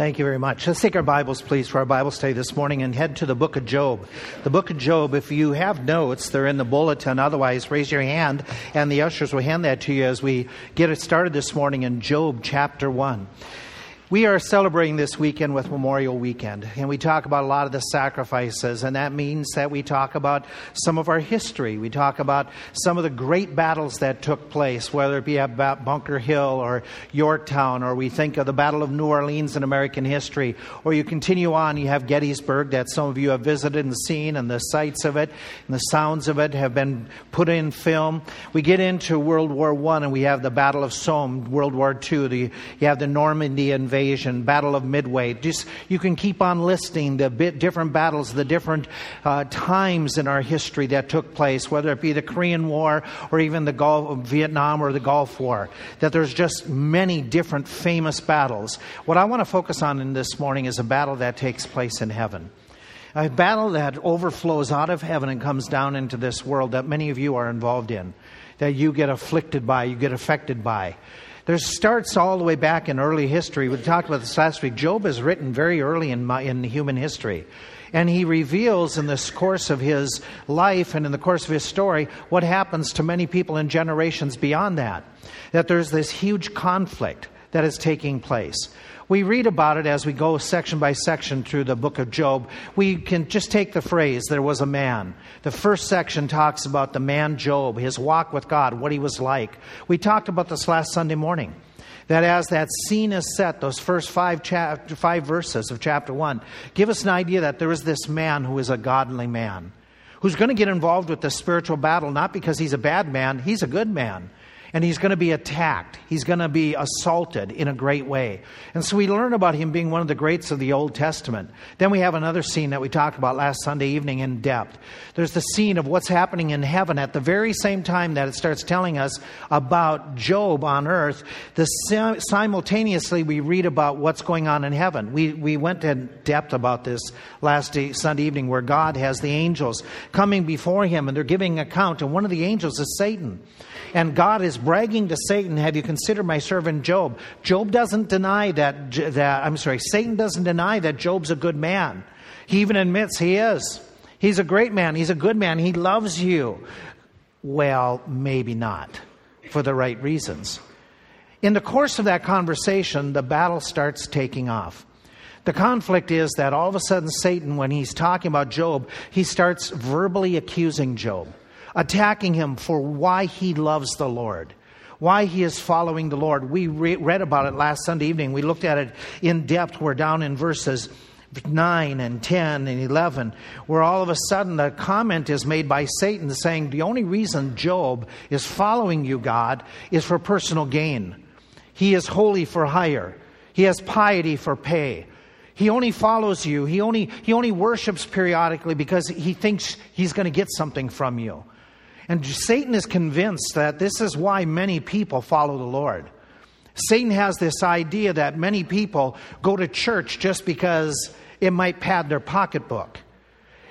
Thank you very much. Let's take our Bibles, please, for our Bible study this morning and head to the book of Job. The book of Job, if you have notes, they're in the bulletin. Otherwise, raise your hand and the ushers will hand that to you as we get it started this morning in Job chapter 1. We are celebrating this weekend with Memorial Weekend, and we talk about a lot of the sacrifices, and that means that we talk about some of our history. We talk about some of the great battles that took place, whether it be about Bunker Hill or Yorktown, or we think of the Battle of New Orleans in American history, or you continue on, you have Gettysburg that some of you have visited and seen, and the sights of it and the sounds of it have been put in film. We get into World War I, and we have the Battle of Somme, World War II, the, you have the Normandy invasion invasion, Battle of Midway. Just you can keep on listing the bit, different battles, the different uh, times in our history that took place, whether it be the Korean War or even the Gulf, of Vietnam or the Gulf War. That there's just many different famous battles. What I want to focus on in this morning is a battle that takes place in heaven. A battle that overflows out of heaven and comes down into this world that many of you are involved in, that you get afflicted by, you get affected by. There starts all the way back in early history. We talked about this last week. Job is written very early in, my, in human history. And he reveals in this course of his life and in the course of his story what happens to many people in generations beyond that. That there's this huge conflict that is taking place. We read about it as we go section by section through the book of Job. We can just take the phrase, there was a man. The first section talks about the man Job, his walk with God, what he was like. We talked about this last Sunday morning. That as that scene is set, those first five, five verses of chapter one give us an idea that there is this man who is a godly man, who's going to get involved with the spiritual battle, not because he's a bad man, he's a good man and he's going to be attacked. He's going to be assaulted in a great way. And so we learn about him being one of the greats of the Old Testament. Then we have another scene that we talked about last Sunday evening in depth. There's the scene of what's happening in heaven at the very same time that it starts telling us about Job on earth. The, simultaneously, we read about what's going on in heaven. We, we went in depth about this last day, Sunday evening where God has the angels coming before him and they're giving account. And one of the angels is Satan. And God is bragging to Satan, Have you considered my servant Job? Job doesn't deny that, that, I'm sorry, Satan doesn't deny that Job's a good man. He even admits he is. He's a great man. He's a good man. He loves you. Well, maybe not for the right reasons. In the course of that conversation, the battle starts taking off. The conflict is that all of a sudden, Satan, when he's talking about Job, he starts verbally accusing Job attacking him for why he loves the Lord, why he is following the Lord. We re- read about it last Sunday evening. We looked at it in depth. We're down in verses 9 and 10 and 11, where all of a sudden the comment is made by Satan saying, The only reason Job is following you, God, is for personal gain. He is holy for hire, he has piety for pay. He only follows you. He only, he only worships periodically because he thinks he's going to get something from you. And Satan is convinced that this is why many people follow the Lord. Satan has this idea that many people go to church just because it might pad their pocketbook.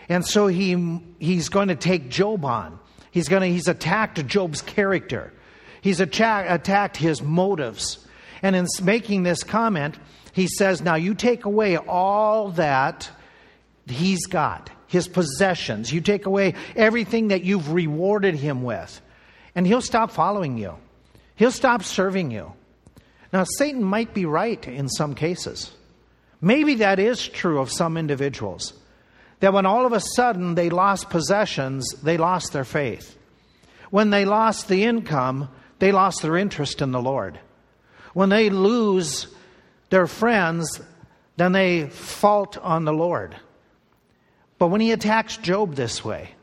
And so he, he's going to take Job on. He's, going to, he's attacked Job's character. He's attack, attacked his motives. And in making this comment, he says, Now you take away all that he's got his possessions. You take away everything that you've rewarded him with, and he'll stop following you. He'll stop serving you. Now, Satan might be right in some cases. Maybe that is true of some individuals. That when all of a sudden they lost possessions, they lost their faith. When they lost the income, they lost their interest in the Lord. When they lose their friends, then they fault on the Lord. But when he attacks Job this way,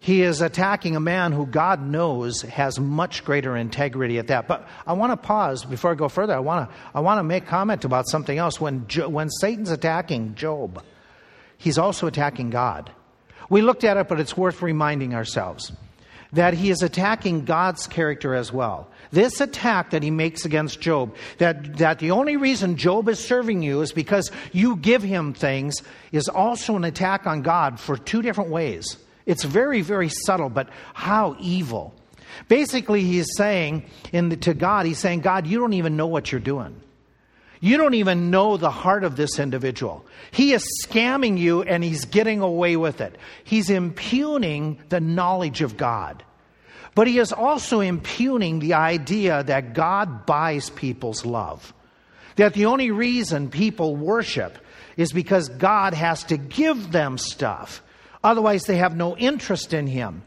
he is attacking a man who God knows has much greater integrity at that. But I want to pause before I go further. I want to, I want to make comment about something else. When, jo- when Satan's attacking Job, he's also attacking God. We looked at it, but it's worth reminding ourselves that he is attacking God's character as well. This attack that he makes against Job, that, that the only reason Job is serving you is because you give him things, is also an attack on God for two different ways. It's very, very subtle, but how evil. Basically, he's saying in the, to God, he's saying, God, you don't even know what you're doing. You don't even know the heart of this individual. He is scamming you and he's getting away with it. He's impugning the knowledge of God. But he is also impugning the idea that God buys people's love. That the only reason people worship is because God has to give them stuff. Otherwise, they have no interest in him.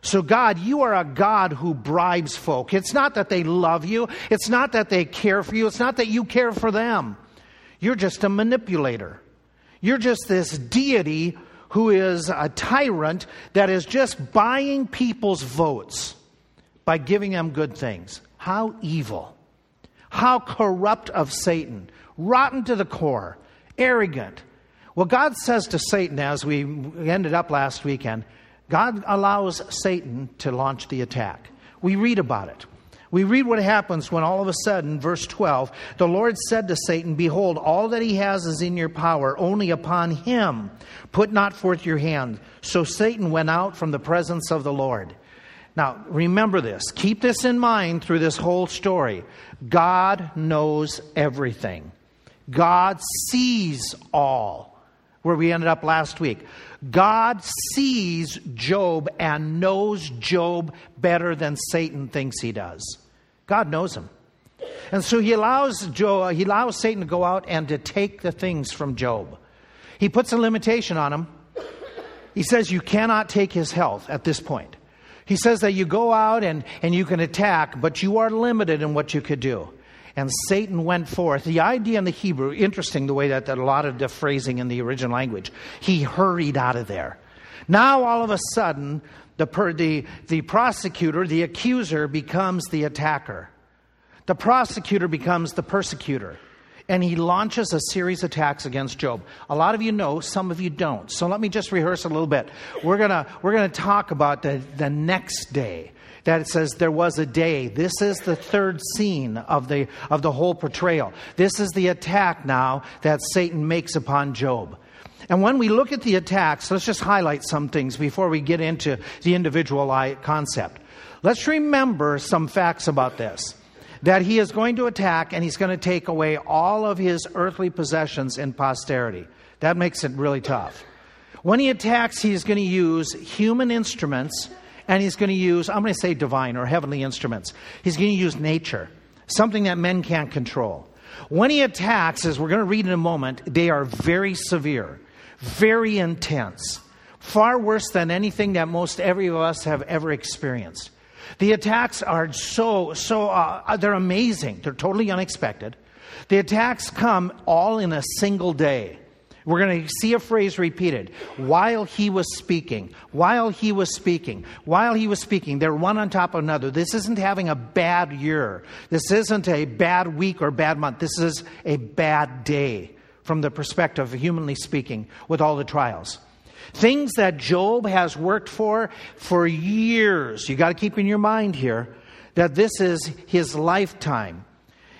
So, God, you are a God who bribes folk. It's not that they love you, it's not that they care for you, it's not that you care for them. You're just a manipulator. You're just this deity who is a tyrant that is just buying people's votes by giving them good things. How evil. How corrupt of Satan. Rotten to the core. Arrogant. Well, God says to Satan, as we ended up last weekend, God allows Satan to launch the attack. We read about it. We read what happens when all of a sudden, verse 12, the Lord said to Satan, Behold, all that he has is in your power, only upon him put not forth your hand. So Satan went out from the presence of the Lord. Now, remember this. Keep this in mind through this whole story. God knows everything, God sees all. Where we ended up last week. God sees Job and knows Job better than Satan thinks he does. God knows him. And so he allows, Job, he allows Satan to go out and to take the things from Job. He puts a limitation on him. He says you cannot take his health at this point. He says that you go out and, and you can attack, but you are limited in what you could do and Satan went forth. The idea in the Hebrew, interesting the way that, that a lot of the phrasing in the original language, he hurried out of there. Now, all of a sudden, the, per, the, the prosecutor, the accuser, becomes the attacker. The prosecutor becomes the persecutor. And he launches a series of attacks against Job. A lot of you know, some of you don't. So let me just rehearse a little bit. We're going we're gonna talk about the, the next day that it says there was a day. This is the third scene of the, of the whole portrayal. This is the attack now that Satan makes upon Job. And when we look at the attacks, let's just highlight some things before we get into the individual concept. Let's remember some facts about this that he is going to attack and he's going to take away all of his earthly possessions in posterity. That makes it really tough. When he attacks, he's going to use human instruments and he's going to use, I'm going to say divine or heavenly instruments. He's going to use nature, something that men can't control. When he attacks, as we're going to read in a moment, they are very severe, very intense, far worse than anything that most every of us have ever experienced. The attacks are so, so, uh, they're amazing. They're totally unexpected. The attacks come all in a single day. We're going to see a phrase repeated. While he was speaking, while he was speaking, while he was speaking, they're one on top of another. This isn't having a bad year. This isn't a bad week or bad month. This is a bad day from the perspective, of humanly speaking, with all the trials. Things that Job has worked for for years. You got to keep in your mind here that this is his lifetime.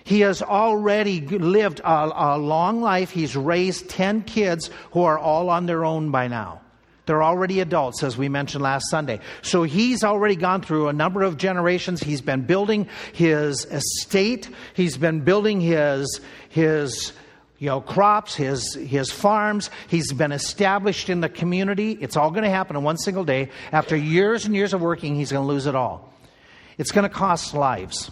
He has already lived a, a, long life. He's raised 10 kids who are all on their own by now. They're already adults, as we mentioned last Sunday. So he's already gone through a number of generations. He's been building his estate. He's been building his, his, you know, crops, his, his farms. He's been established in the community. It's all going to happen in one single day. After years and years of working, he's going to lose it all. It's going to cost lives.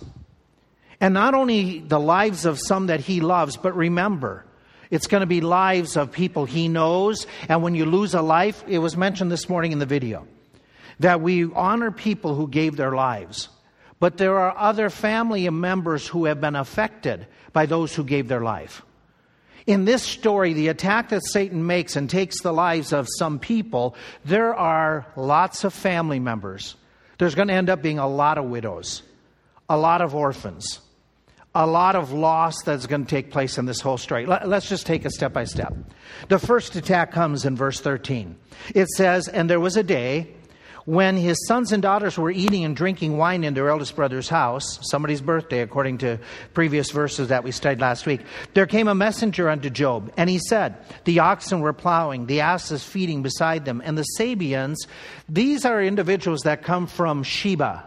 And not only the lives of some that he loves, but remember, it's going to be lives of people he knows. And when you lose a life, it was mentioned this morning in the video that we honor people who gave their lives. But there are other family members who have been affected by those who gave their life. In this story, the attack that Satan makes and takes the lives of some people, there are lots of family members. There's going to end up being a lot of widows, a lot of orphans, a lot of loss that's going to take place in this whole story. Let's just take it step by step. The first attack comes in verse 13. It says, And there was a day when his sons and daughters were eating and drinking wine in their eldest brother's house, somebody's birthday, according to previous verses that we studied last week, there came a messenger unto Job, and he said, The oxen were plowing, the asses feeding beside them, and the Sabeans, these are individuals that come from Sheba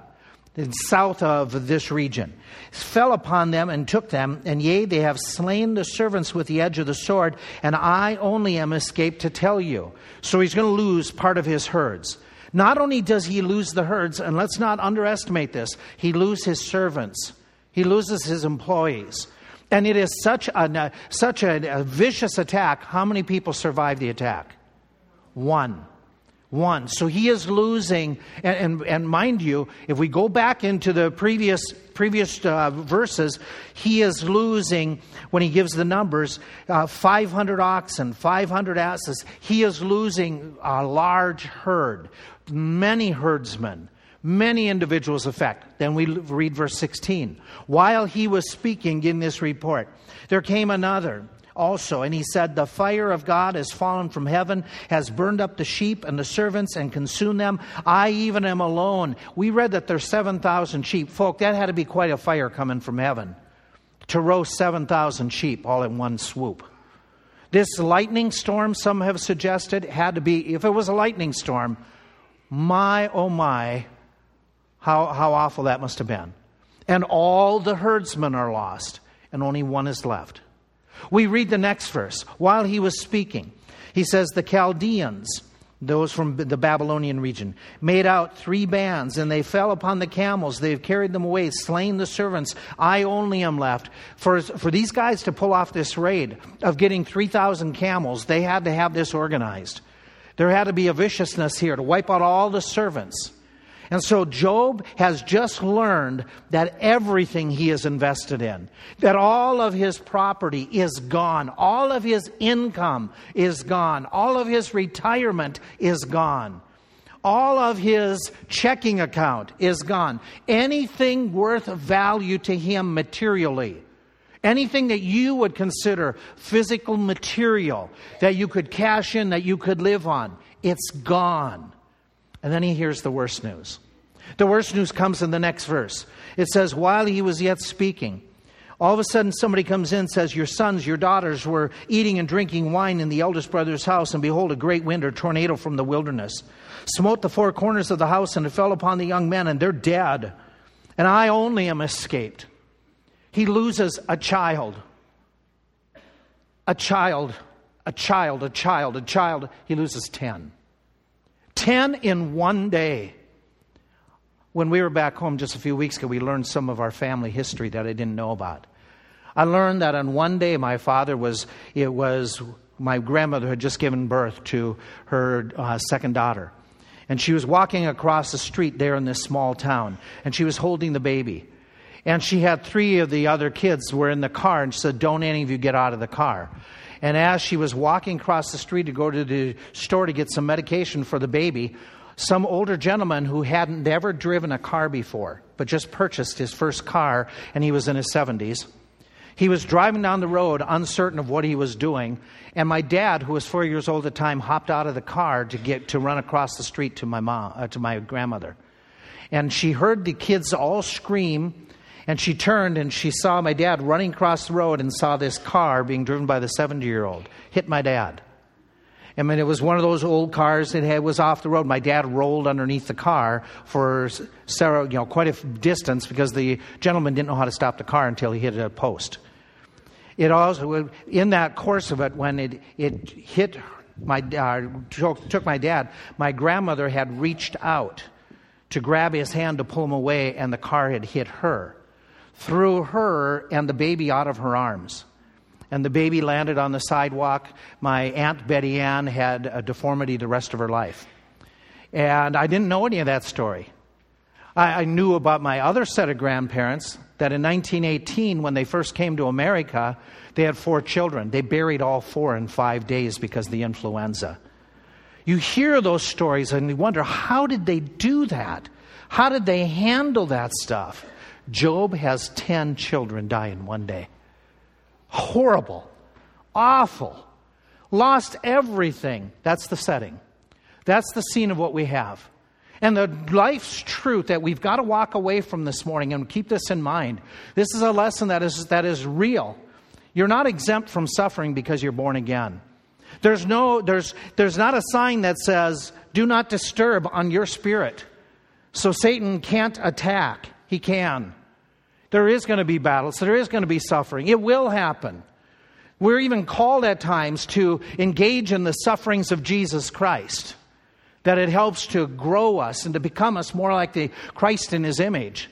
south of this region, fell upon them and took them, and yea, they have slain the servants with the edge of the sword, and I only am escaped to tell you. So he's going to lose part of his herds. Not only does he lose the herds, and let's not underestimate this, he loses his servants, he loses his employees. And it is such a, such a, a vicious attack. How many people survive the attack? One. One. So he is losing, and, and, and mind you, if we go back into the previous previous uh, verses, he is losing, when he gives the numbers, uh, 500 oxen, 500 asses. He is losing a large herd, many herdsmen, many individuals affect. Then we read verse 16. While he was speaking in this report, there came another also. And he said, The fire of God has fallen from heaven, has burned up the sheep and the servants and consumed them. I even am alone. We read that there's 7,000 sheep. Folk, that had to be quite a fire coming from heaven to roast 7,000 sheep all in one swoop. This lightning storm, some have suggested, had to be, if it was a lightning storm, my oh my, how, how awful that must have been. And all the herdsmen are lost, and only one is left. We read the next verse. While he was speaking, he says, The Chaldeans, those from the Babylonian region, made out three bands, and they fell upon the camels. They've carried them away, slain the servants. I only am left. For, for these guys to pull off this raid of getting 3,000 camels, they had to have this organized. There had to be a viciousness here to wipe out all the servants. And so Job has just learned that everything he is invested in, that all of his property is gone, all of his income is gone, all of his retirement is gone, all of his checking account is gone. Anything worth value to him materially, anything that you would consider physical material that you could cash in, that you could live on, it's gone. And then he hears the worst news. The worst news comes in the next verse. It says, While he was yet speaking, all of a sudden somebody comes in and says, Your sons, your daughters were eating and drinking wine in the eldest brother's house, and behold, a great wind or tornado from the wilderness smote the four corners of the house, and it fell upon the young men, and they're dead. And I only am escaped. He loses a child. A child, a child, a child, a child. He loses 10. 10 in one day. When we were back home just a few weeks ago, we learned some of our family history that I didn't know about. I learned that on one day my father was, it was, my grandmother had just given birth to her uh, second daughter. And she was walking across the street there in this small town, and she was holding the baby. And she had three of the other kids were in the car, and she said, Don't any of you get out of the car. And as she was walking across the street to go to the store to get some medication for the baby, some older gentleman who hadn't ever driven a car before, but just purchased his first car, and he was in his 70s. He was driving down the road, uncertain of what he was doing, and my dad, who was four years old at the time, hopped out of the car to get to run across the street to my mom, uh, to my grandmother. And she heard the kids all scream and she turned and she saw my dad running across the road and saw this car being driven by the 70 year old hit my dad. I mean, it was one of those old cars that had, was off the road. My dad rolled underneath the car for several, you know, quite a distance because the gentleman didn't know how to stop the car until he hit a post. It also, in that course of it, when it, it hit my, uh, took, took my dad, my grandmother had reached out to grab his hand to pull him away, and the car had hit her threw her and the baby out of her arms. And the baby landed on the sidewalk. My Aunt Betty Ann had a deformity the rest of her life. And I didn't know any of that story. I, I knew about my other set of grandparents that in 1918, when they first came to America, they had four children. They buried all four in five days because of the influenza. You hear those stories and you wonder how did they do that? How did they handle that stuff? Job has 10 children die in one day. Horrible. Awful. Lost everything. That's the setting. That's the scene of what we have. And the life's truth that we've got to walk away from this morning and keep this in mind. This is a lesson that is, that is real. You're not exempt from suffering because you're born again. There's, no, there's, there's not a sign that says, do not disturb on your spirit. So Satan can't attack. He can. There is going to be battles, there is going to be suffering. It will happen. We're even called at times to engage in the sufferings of Jesus Christ, that it helps to grow us and to become us more like the Christ in his image.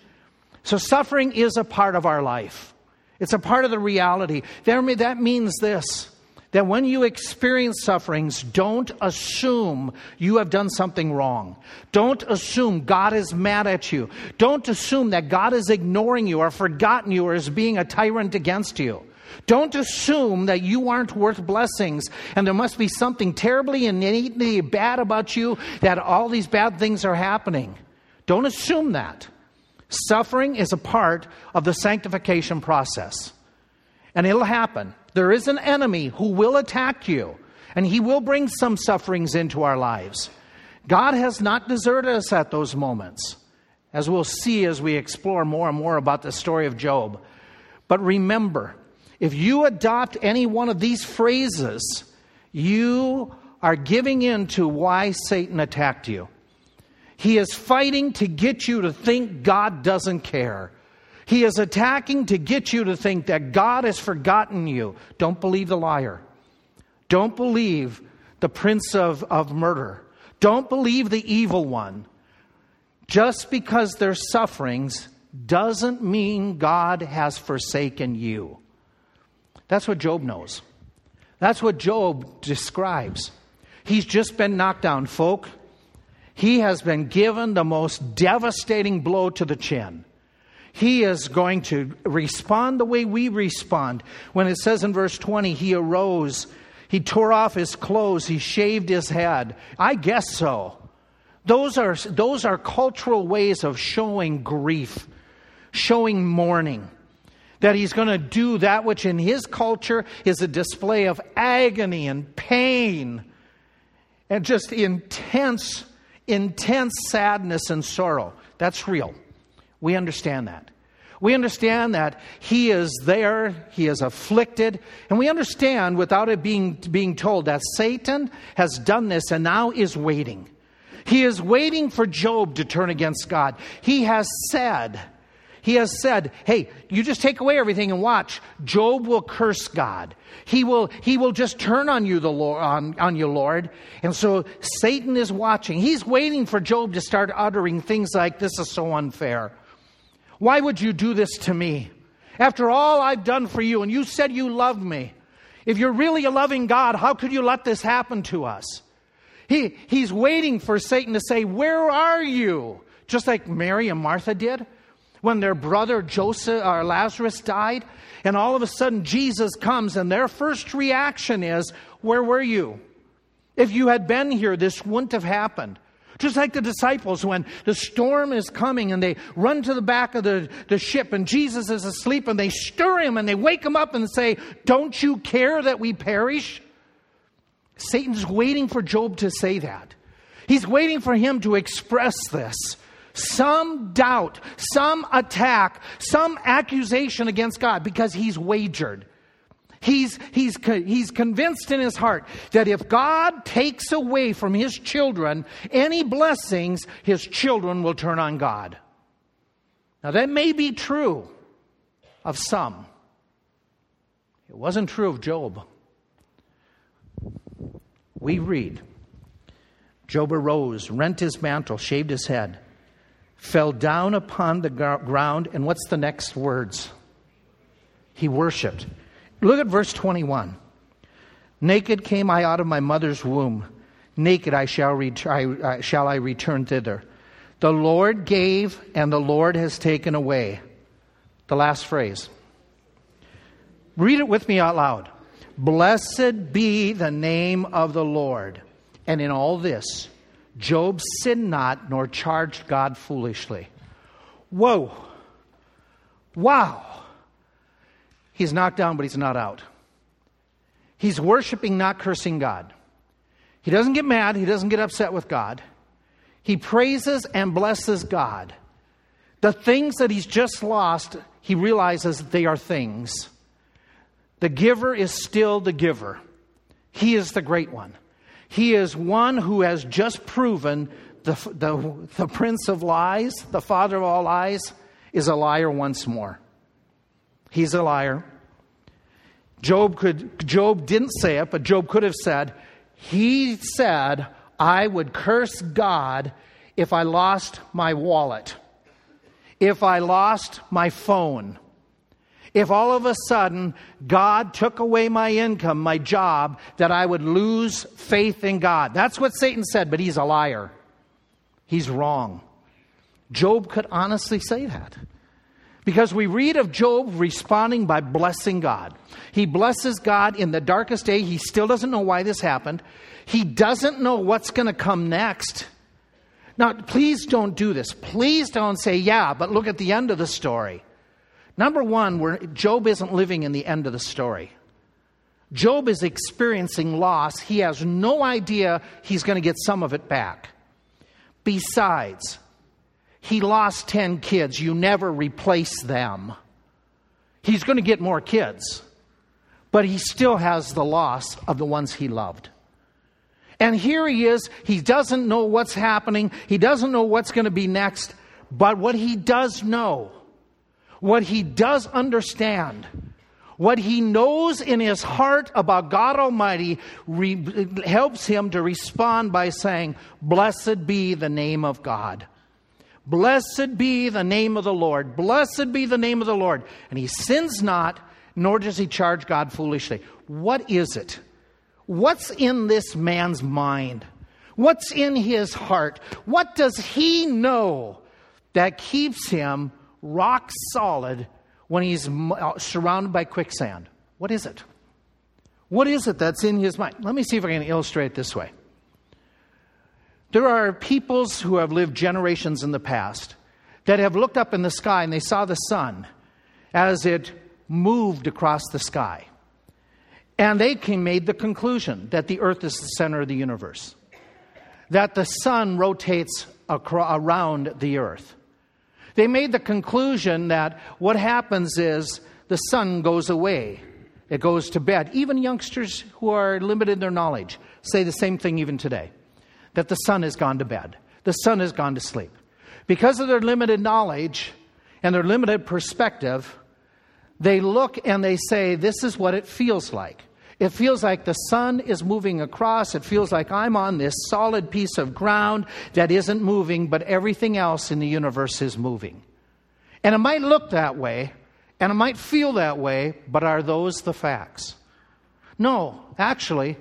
So, suffering is a part of our life, it's a part of the reality. That means this that when you experience sufferings, don't assume you have done something wrong. Don't assume God is mad at you. Don't assume that God is ignoring you or forgotten you or is being a tyrant against you. Don't assume that you aren't worth blessings and there must be something terribly and innately bad about you that all these bad things are happening. Don't assume that. Suffering is a part of the sanctification process. And it'll happen. There is an enemy who will attack you, and he will bring some sufferings into our lives. God has not deserted us at those moments, as we'll see as we explore more and more about the story of Job. But remember, if you adopt any one of these phrases, you are giving in to why Satan attacked you. He is fighting to get you to think God doesn't care. He is attacking to get you to think that God has forgotten you. Don't believe the liar. Don't believe the prince of, of murder. Don't believe the evil one. Just because there's sufferings doesn't mean God has forsaken you. That's what Job knows. That's what Job describes. He's just been knocked down, folk. He has been given the most devastating blow to the chin he is going to respond the way we respond. When it says in verse 20, he arose, he tore off his clothes, he shaved his head. I guess so. Those are, those are cultural ways of showing grief, showing mourning. That he's going to do that which in his culture is a display of agony and pain and just intense, intense sadness and sorrow. That's real. We understand that. We understand that He is there, He is afflicted, and we understand without it being, being told that Satan has done this and now is waiting. He is waiting for Job to turn against God. He has said, he has said, hey, you just take away everything and watch. Job will curse God. He will, he will just turn on you, the Lord, on, on you, Lord. And so Satan is watching. He's waiting for Job to start uttering things like, this is so unfair. Why would you do this to me? After all I've done for you, and you said you loved me. If you're really a loving God, how could you let this happen to us? He, he's waiting for Satan to say, Where are you? Just like Mary and Martha did when their brother Joseph or Lazarus died. And all of a sudden, Jesus comes, and their first reaction is, Where were you? If you had been here, this wouldn't have happened. Just like the disciples, when the storm is coming and they run to the back of the, the ship and Jesus is asleep and they stir him and they wake him up and say, Don't you care that we perish? Satan's waiting for Job to say that. He's waiting for him to express this. Some doubt, some attack, some accusation against God because he's wagered. He's, he's, he's convinced in his heart that if God takes away from his children any blessings, his children will turn on God. Now, that may be true of some. It wasn't true of Job. We read Job arose, rent his mantle, shaved his head, fell down upon the ground, and what's the next words? He worshiped. Look at verse 21. Naked came I out of my mother's womb. Naked I shall, ret- I, shall I return thither. The Lord gave, and the Lord has taken away. The last phrase. Read it with me out loud. Blessed be the name of the Lord. And in all this, Job sinned not nor charged God foolishly. Whoa. Wow. He's knocked down, but he's not out. He's worshiping, not cursing God. He doesn't get mad, he doesn't get upset with God. He praises and blesses God. The things that he's just lost, he realizes they are things. The giver is still the giver. He is the great one. He is one who has just proven the, the, the prince of lies, the father of all lies, is a liar once more. He's a liar. Job could Job didn't say it, but Job could have said, he said, I would curse God if I lost my wallet, if I lost my phone, if all of a sudden God took away my income, my job, that I would lose faith in God. That's what Satan said, but he's a liar. He's wrong. Job could honestly say that. Because we read of Job responding by blessing God. He blesses God in the darkest day. He still doesn't know why this happened. He doesn't know what's going to come next. Now, please don't do this. Please don't say, yeah, but look at the end of the story. Number one, where Job isn't living in the end of the story. Job is experiencing loss. He has no idea he's going to get some of it back. Besides, he lost 10 kids. You never replace them. He's going to get more kids, but he still has the loss of the ones he loved. And here he is. He doesn't know what's happening, he doesn't know what's going to be next. But what he does know, what he does understand, what he knows in his heart about God Almighty re- helps him to respond by saying, Blessed be the name of God. Blessed be the name of the Lord. Blessed be the name of the Lord. And he sins not, nor does he charge God foolishly. What is it What's in this man's mind? What's in his heart? What does he know that keeps him rock solid when he's uh, surrounded by quicksand? What is it? What is it that's in his mind? Let me see if I can illustrate it this way. There are peoples who have lived generations in the past that have looked up in the sky and they saw the sun as it moved across the sky. And they came, made the conclusion that the earth is the center of the universe, that the sun rotates around the earth. They made the conclusion that what happens is the sun goes away, it goes to bed. Even youngsters who are limited in their knowledge say the same thing even today that the sun has gone to bed, the sun has gone to sleep. Because of their limited knowledge and their limited perspective, they look and they say, This is what it feels like. It feels like the sun is moving across. It feels like I'm on this solid piece of ground that isn't moving, but everything else in the universe is moving. And it might look that way, and it might feel that way, but are those the facts? No, actually,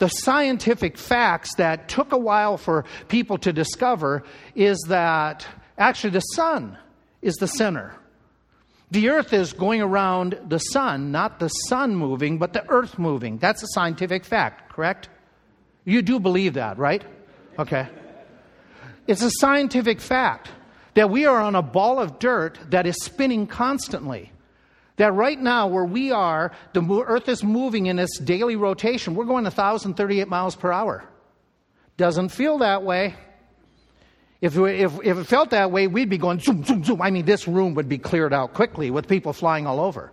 the scientific facts that took a while for people to discover is that actually the sun is the center. The earth is going around the sun, not the sun moving, but the earth moving. That's a scientific fact, correct? You do believe that, right? Okay. It's a scientific fact that we are on a ball of dirt that is spinning constantly. That right now, where we are, the earth is moving in its daily rotation. We're going 1,038 miles per hour. Doesn't feel that way. If, if, if it felt that way, we'd be going zoom, zoom, zoom. I mean, this room would be cleared out quickly with people flying all over.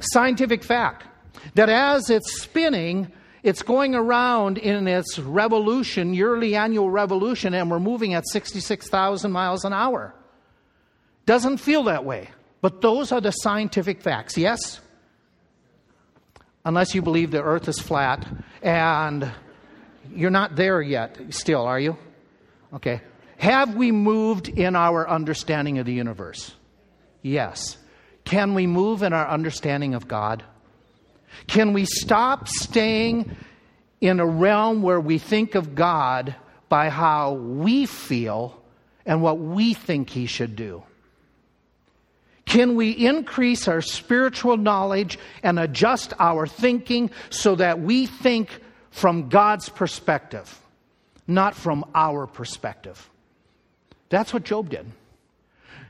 Scientific fact that as it's spinning, it's going around in its revolution, yearly annual revolution, and we're moving at 66,000 miles an hour. Doesn't feel that way. But those are the scientific facts, yes? Unless you believe the earth is flat and you're not there yet, still, are you? Okay. Have we moved in our understanding of the universe? Yes. Can we move in our understanding of God? Can we stop staying in a realm where we think of God by how we feel and what we think He should do? Can we increase our spiritual knowledge and adjust our thinking so that we think from God's perspective, not from our perspective? That's what Job did.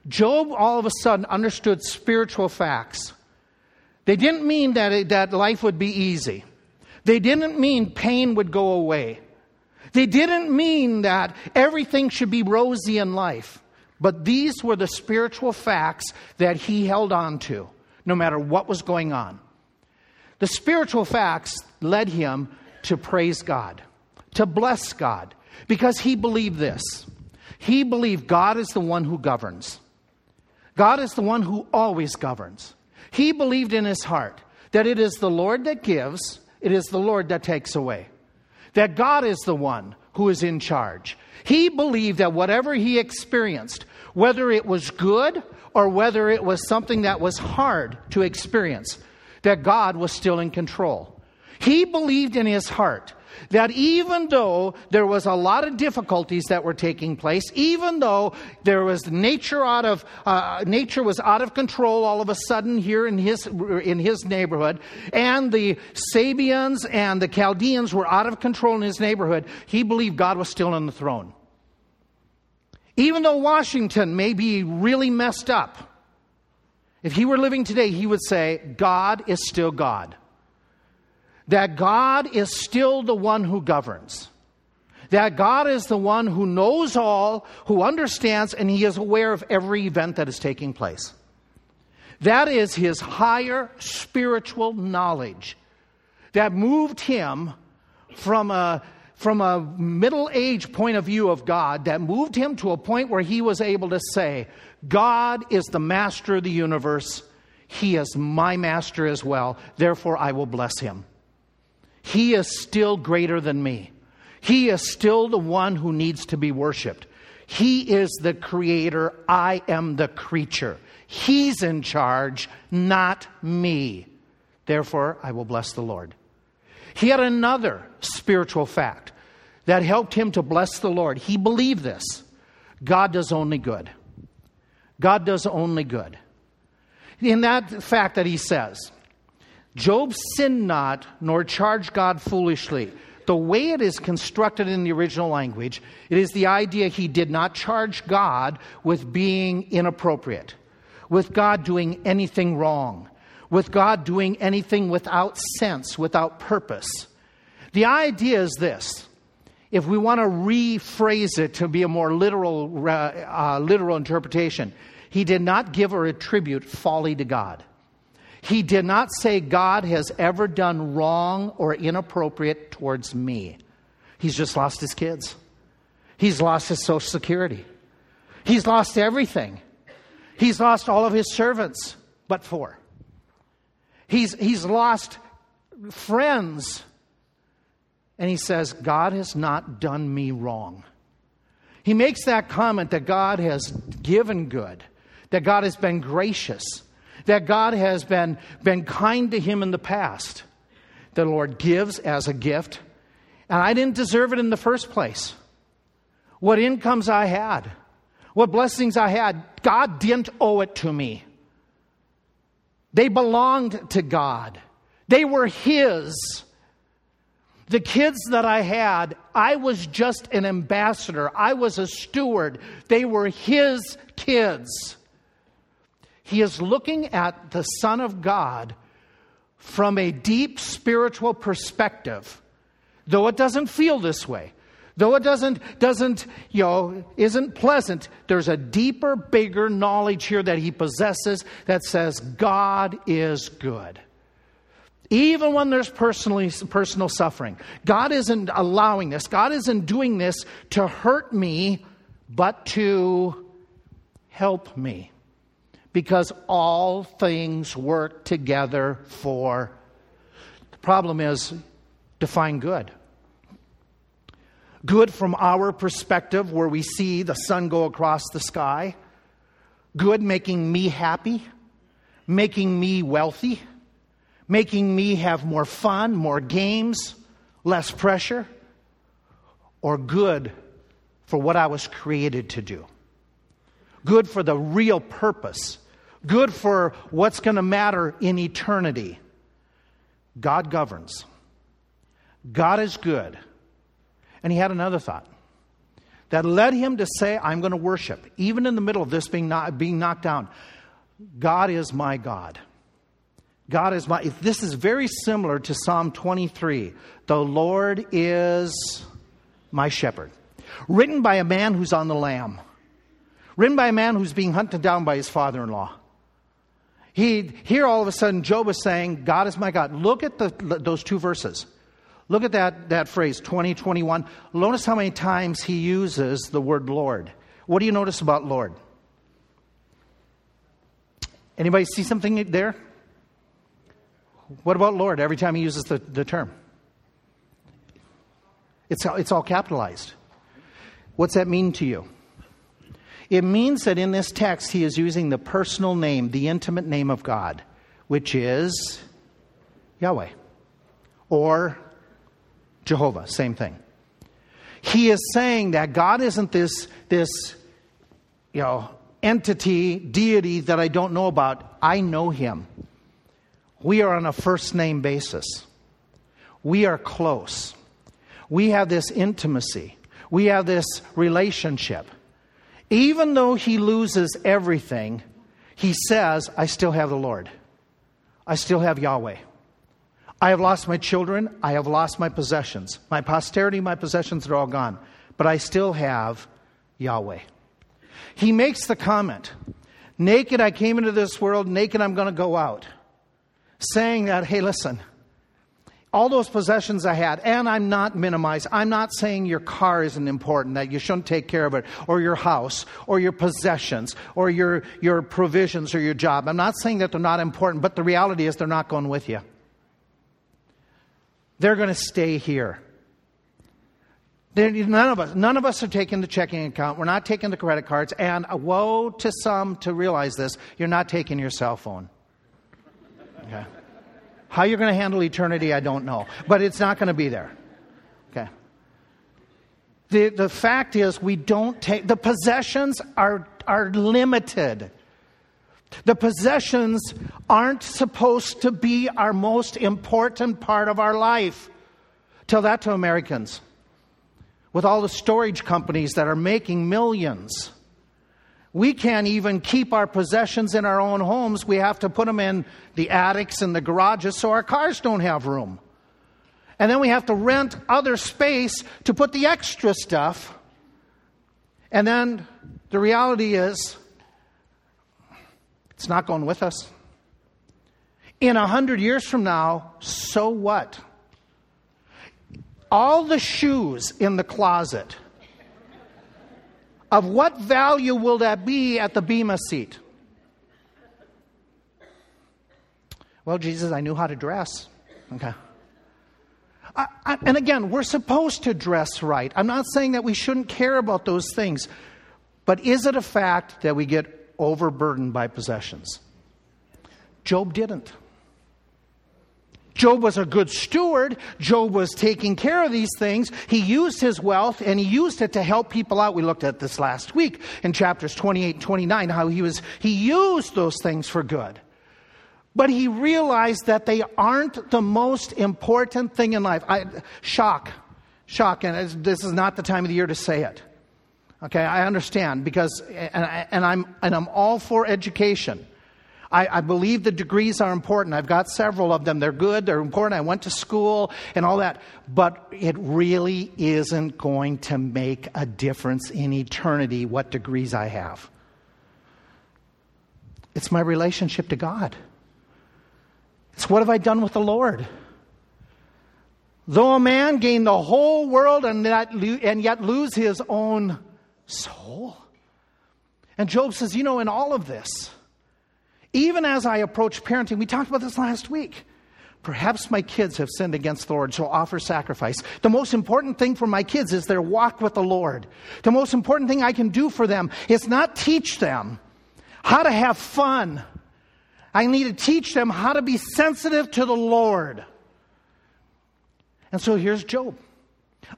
Job all of a sudden understood spiritual facts. They didn't mean that, it, that life would be easy. They didn't mean pain would go away. They didn't mean that everything should be rosy in life. But these were the spiritual facts that he held on to, no matter what was going on. The spiritual facts led him to praise God, to bless God, Because he believed this. He believed God is the one who governs. God is the one who always governs. He believed in his heart that it is the Lord that gives, it is the Lord that takes away. That God is the one who is in charge. He believed that whatever he experienced, whether it was good or whether it was something that was hard to experience, that God was still in control. He believed in his heart that even though there was a lot of difficulties that were taking place, even though there was nature out of uh, nature was out of control all of a sudden here in his in his neighborhood, and the Sabeans and the Chaldeans were out of control in his neighborhood, he believed God was still on the throne. Even though Washington may be really messed up, if he were living today, he would say, God is still God that God is still the one who governs. That God is the one who knows all, who understands, and he is aware of every event that is taking place. That is his higher spiritual knowledge that moved him from a, from a middle age point of view of God, that moved him to a point where he was able to say, God is the master of the universe. He is my master as well. Therefore, I will bless him. He is still greater than me. He is still the one who needs to be worshiped. He is the creator. I am the creature. He's in charge, not me. Therefore, I will bless the Lord. He had another spiritual fact that helped him to bless the Lord. He believed this God does only good. God does only good. In that fact that he says, Job sinned not, nor charged God foolishly. The way it is constructed in the original language, it is the idea he did not charge God with being inappropriate, with God doing anything wrong, with God doing anything without sense, without purpose. The idea is this if we want to rephrase it to be a more literal, uh, uh, literal interpretation, he did not give or attribute folly to God. He did not say God has ever done wrong or inappropriate towards me. He's just lost his kids. He's lost his Social Security. He's lost everything. He's lost all of his servants, but four. He's, he's lost friends. And he says, God has not done me wrong. He makes that comment that God has given good, that God has been gracious, that God has been, been kind to him in the past. The Lord gives as a gift, and I didn't deserve it in the first place. What incomes I had, what blessings I had, God didn't owe it to me. They belonged to God, they were His. The kids that I had, I was just an ambassador. I was a steward. They were his kids. He is looking at the Son of God from a deep spiritual perspective, though it doesn't feel this way. Though it doesn't, doesn't, you know, isn't pleasant, there's a deeper, bigger knowledge here that he possesses that says God is good. Even when there's personally, personal suffering, God isn't allowing this. God isn't doing this to hurt me, but to help me because all things work together for. The problem is define good. Good from our perspective, where we see the sun go across the sky. Good making me happy, making me wealthy, making me have more fun, more games, less pressure. Or good for what I was created to do. Good for the real purpose good for what's going to matter in eternity. God governs. God is good. And he had another thought that led him to say, I'm going to worship, even in the middle of this being, not, being knocked down. God is my God. God is my. This is very similar to Psalm 23. The Lord is my shepherd. Written by a man who's on the lam, Written by a man who's being hunted down by his father in law. He, here all of a sudden, Job is saying, God is my God. Look at the, those two verses. Look at that, that phrase, 2021. Notice how many times he uses the word Lord. What do you notice about Lord? Anybody see something there? What about Lord every time he uses the, the term? It's, it's all capitalized. What's that mean to you? It means that in this text he is using the personal name, the intimate name of God, which is Yahweh or Jehovah, same thing. He is saying that God isn't this, this you know, entity, deity that I don't know about. I know him. We are on a first name basis. We are close. We have this intimacy. We have this relationship. Even though he loses everything, he says, I still have the Lord. I still have Yahweh. I have lost my children. I have lost my possessions. My posterity, my possessions are all gone. But I still have Yahweh. He makes the comment Naked I came into this world, naked I'm going to go out. Saying that, hey, listen, all those possessions I had, and I'm not minimizing, I'm not saying your car isn't important, that you shouldn't take care of it, or your house, or your possessions, or your, your provisions, or your job. I'm not saying that they're not important, but the reality is they're not going with you. They're going to stay here. None of us, none of us are taking the checking account. We're not taking the credit cards. And uh, woe to some to realize this: you're not taking your cell phone. Okay. How you're going to handle eternity, I don't know. But it's not going to be there. Okay. The, the fact is, we don't take, the possessions are, are limited. The possessions aren't supposed to be our most important part of our life. Tell that to Americans. With all the storage companies that are making millions. We can't even keep our possessions in our own homes. We have to put them in the attics and the garages so our cars don't have room. And then we have to rent other space to put the extra stuff. And then the reality is, it's not going with us. In a hundred years from now, so what? All the shoes in the closet of what value will that be at the Bema seat? Well, Jesus, I knew how to dress. Okay. I, I, and again, we're supposed to dress right. I'm not saying that we shouldn't care about those things, but is it a fact that we get overburdened by possessions? Job didn't. Job was a good steward. Job was taking care of these things. He used his wealth and he used it to help people out. We looked at this last week in chapters 28 and 29, how he was, he used those things for good. But he realized that they aren't the most important thing in life. I, shock. Shock. And this is not the time of the year to say it. Okay, I understand because, and, I, and I'm, and I'm all for education. I, I, believe the degrees are important. I've got several of them. They're good, they're important. I went to school and all that. But it really isn't going to make a difference in eternity what degrees I have. It's my relationship to God. It's what have I done with the Lord? Though a man gain the whole world and, and yet lose his own soul. And Job says, you know, in all of this, even as I approach parenting, we talked about this last week. Perhaps my kids have sinned against the Lord, so offer sacrifice. The most important thing for my kids is their walk with the Lord. The most important thing I can do for them is not teach them how to have fun. I need to teach them how to be sensitive to the Lord. And so here's Job.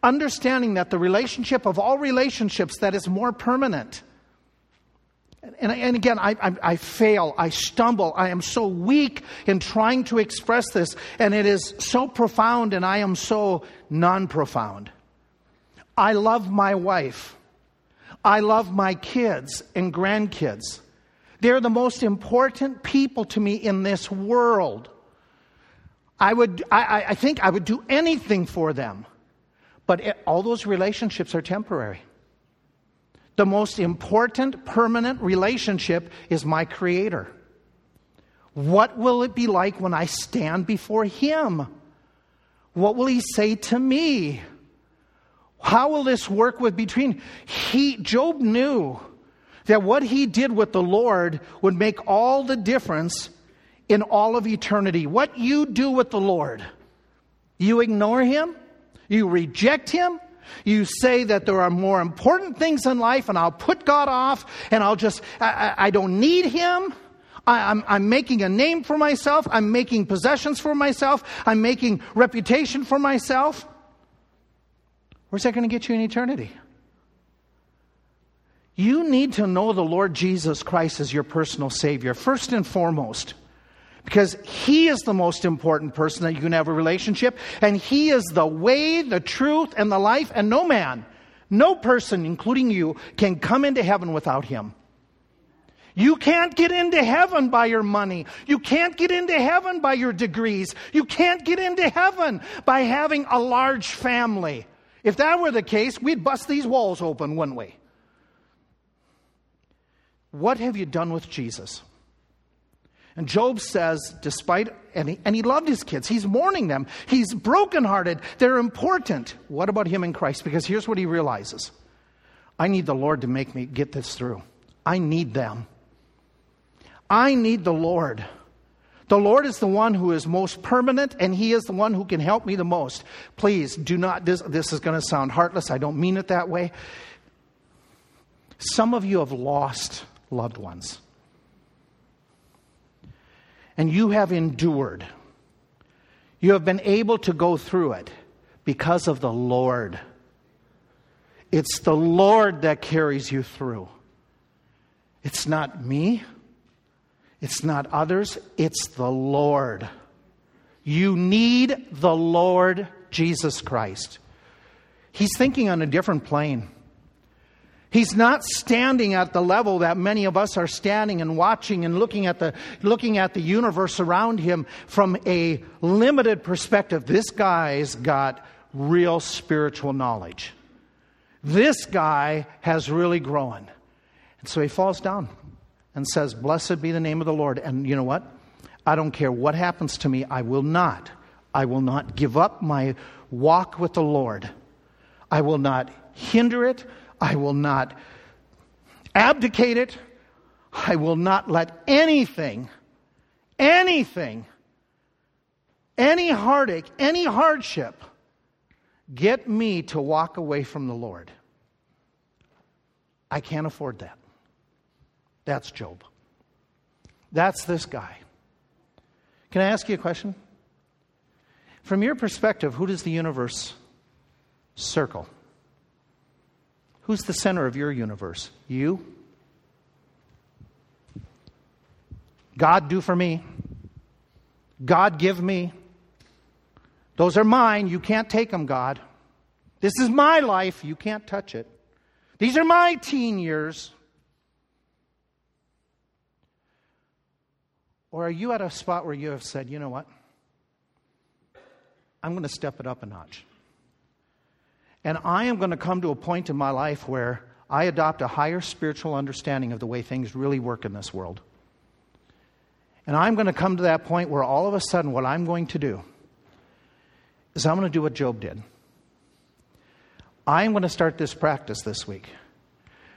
Understanding that the relationship of all relationships that is more permanent and, and again, I, I, I, fail, I stumble, I am so weak in trying to express this, and it is so profound, and I am so non profound. I love my wife. I love my kids and grandkids. They're the most important people to me in this world. I would, I, I think I would do anything for them. But it, all those relationships are temporary. The most important permanent relationship is my Creator. What will it be like when I stand before Him? What will he say to me? How will this work with between he Job knew that what he did with the Lord would make all the difference in all of eternity. What you do with the Lord, you ignore him, you reject him, you say that there are more important things in life and I'll put God off and I'll just, I, I don't need him. I, I'm, I'm making a name for myself. I'm making possessions for myself. I'm making reputation for myself. Where's that going to get you in eternity? You need to know the Lord Jesus Christ as your personal Savior, first and foremost. Because He is the most important person that you can have a relationship, and He is the way, the truth, and the life, and no man, no person, including you, can come into heaven without Him. You can't get into heaven by your money. You can't get into heaven by your degrees. You can't get into heaven by having a large family. If that were the case, we'd bust these walls open, wouldn't we? What have you done with Jesus? And Job says, despite, and he, and he loved his kids, he's mourning them, he's brokenhearted, they're important. What about him in Christ? Because here's what he realizes I need the Lord to make me get this through. I need them. I need the Lord. The Lord is the one who is most permanent, and He is the one who can help me the most. Please do not, this, this is going to sound heartless. I don't mean it that way. Some of you have lost loved ones. And you have endured. You have been able to go through it because of the Lord. It's the Lord that carries you through. It's not me. It's not others. It's the Lord. You need the Lord Jesus Christ. He's thinking on a different plane. He's not standing at the level that many of us are standing and watching and looking at the, looking at the universe around him from a limited perspective. This guy's got real spiritual knowledge. This guy has really grown. And so he falls down and says, Blessed be the name of the Lord. And you know what? I don't care what happens to me, I will not. I will not give up my walk with the Lord. I will not hinder it. I will not abdicate it. I will not let anything, anything, any heartache, any hardship get me to walk away from the Lord. I can't afford that. That's Job. That's this guy. Can I ask you a question? From your perspective, who does the universe circle? Who's the center of your universe? You? God, do for me. God, give me. Those are mine. You can't take them, God. This is my life. You can't touch it. These are my teen years. Or are you at a spot where you have said, you know what? I'm going to step it up a notch. And I am going to come to a point in my life where I adopt a higher spiritual understanding of the way things really work in this world. And I'm going to come to that point where all of a sudden, what I'm going to do is I'm going to do what Job did. I'm going to start this practice this week.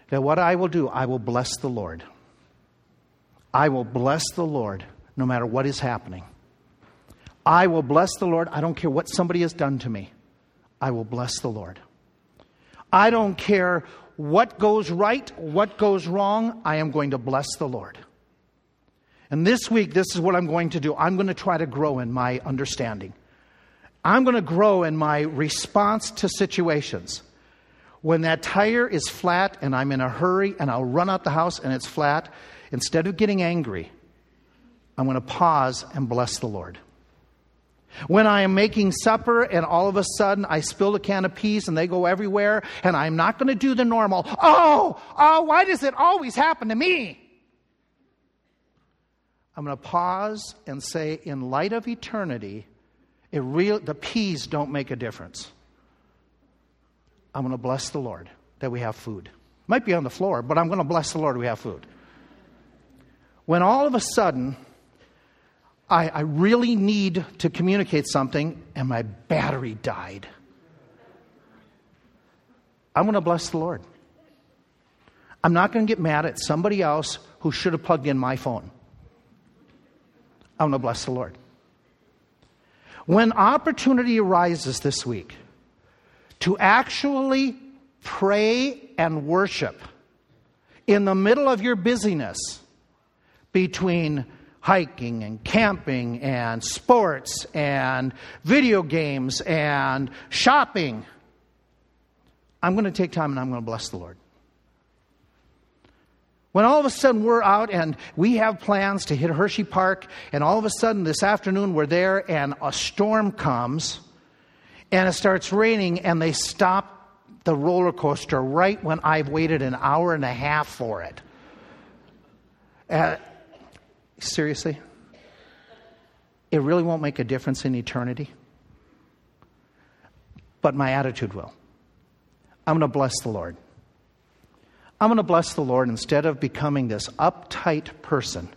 That what I will do, I will bless the Lord. I will bless the Lord no matter what is happening. I will bless the Lord. I don't care what somebody has done to me. I will bless the Lord. I don't care what goes right, what goes wrong. I am going to bless the Lord. And this week, this is what I'm going to do. I'm going to try to grow in my understanding. I'm going to grow in my response to situations. When that tire is flat and I'm in a hurry and I'll run out the house and it's flat, instead of getting angry, I'm going to pause and bless the Lord. When I am making supper and all of a sudden I spill a can of peas and they go everywhere and I'm not going to do the normal, oh, oh, why does it always happen to me? I'm going to pause and say, in light of eternity, it the peas don't make a difference. I'm going to bless the Lord that we have food. Might be on the floor, but I'm going to bless the Lord we have food when all of a sudden I, I really need to communicate something, and my battery died. I'm going to bless the Lord. I'm not going to get mad at somebody else who should have plugged in my phone. I'm going to bless the Lord. When opportunity arises this week to actually pray and worship in the middle of your busyness between hiking and camping and sports and video games and shopping, I'm going to take time and I'm going to bless the Lord. When all of a sudden we're out and we have plans to hit Hershey Park, and all of a sudden this afternoon we're there and a storm comes and it starts raining and they stop the roller coaster right when I've waited an hour and a half for it. Uh, seriously? It really won't make a difference in eternity? But my attitude will. I'm going to bless the Lord. I'm going to bless the Lord instead of becoming this uptight person.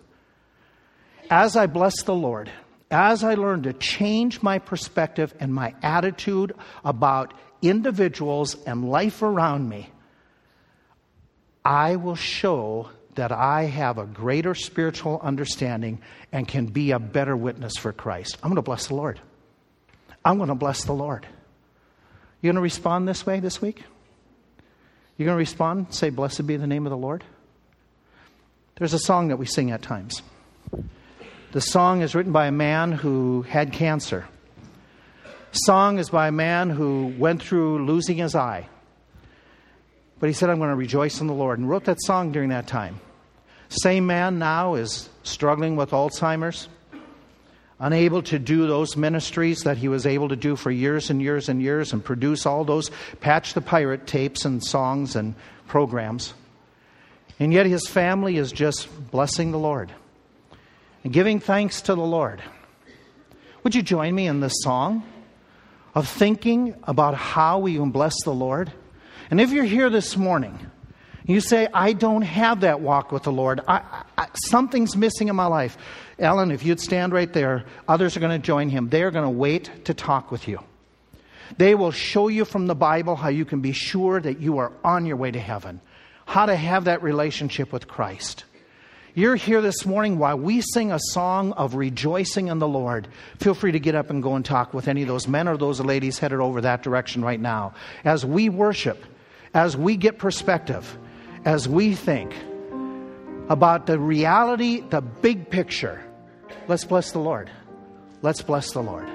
As I bless the Lord, as I learn to change my perspective and my attitude about individuals and life around me, I will show that I have a greater spiritual understanding and can be a better witness for Christ. I'm going to bless the Lord. I'm going to bless the Lord. You going to respond this way this week? You're going to respond, say, Blessed be the name of the Lord? There's a song that we sing at times. The song is written by a man who had cancer. Song is by a man who went through losing his eye. But he said, I'm going to rejoice in the Lord, and wrote that song during that time. Same man now is struggling with Alzheimer's unable to do those ministries that he was able to do for years and years and years and produce all those Patch the Pirate tapes and songs and programs. And yet his family is just blessing the Lord and giving thanks to the Lord. Would you join me in this song of thinking about how we can bless the Lord? And if you're here this morning, you say, I don't have that walk with the Lord. I, I, something's missing in my life. Ellen, if you'd stand right there, others are going to join him. They are going to wait to talk with you. They will show you from the Bible how you can be sure that you are on your way to heaven, how to have that relationship with Christ. You're here this morning while we sing a song of rejoicing in the Lord. Feel free to get up and go and talk with any of those men or those ladies headed over that direction right now. As we worship, as we get perspective, as we think about the reality, the big picture, let's bless the Lord. Let's bless the Lord.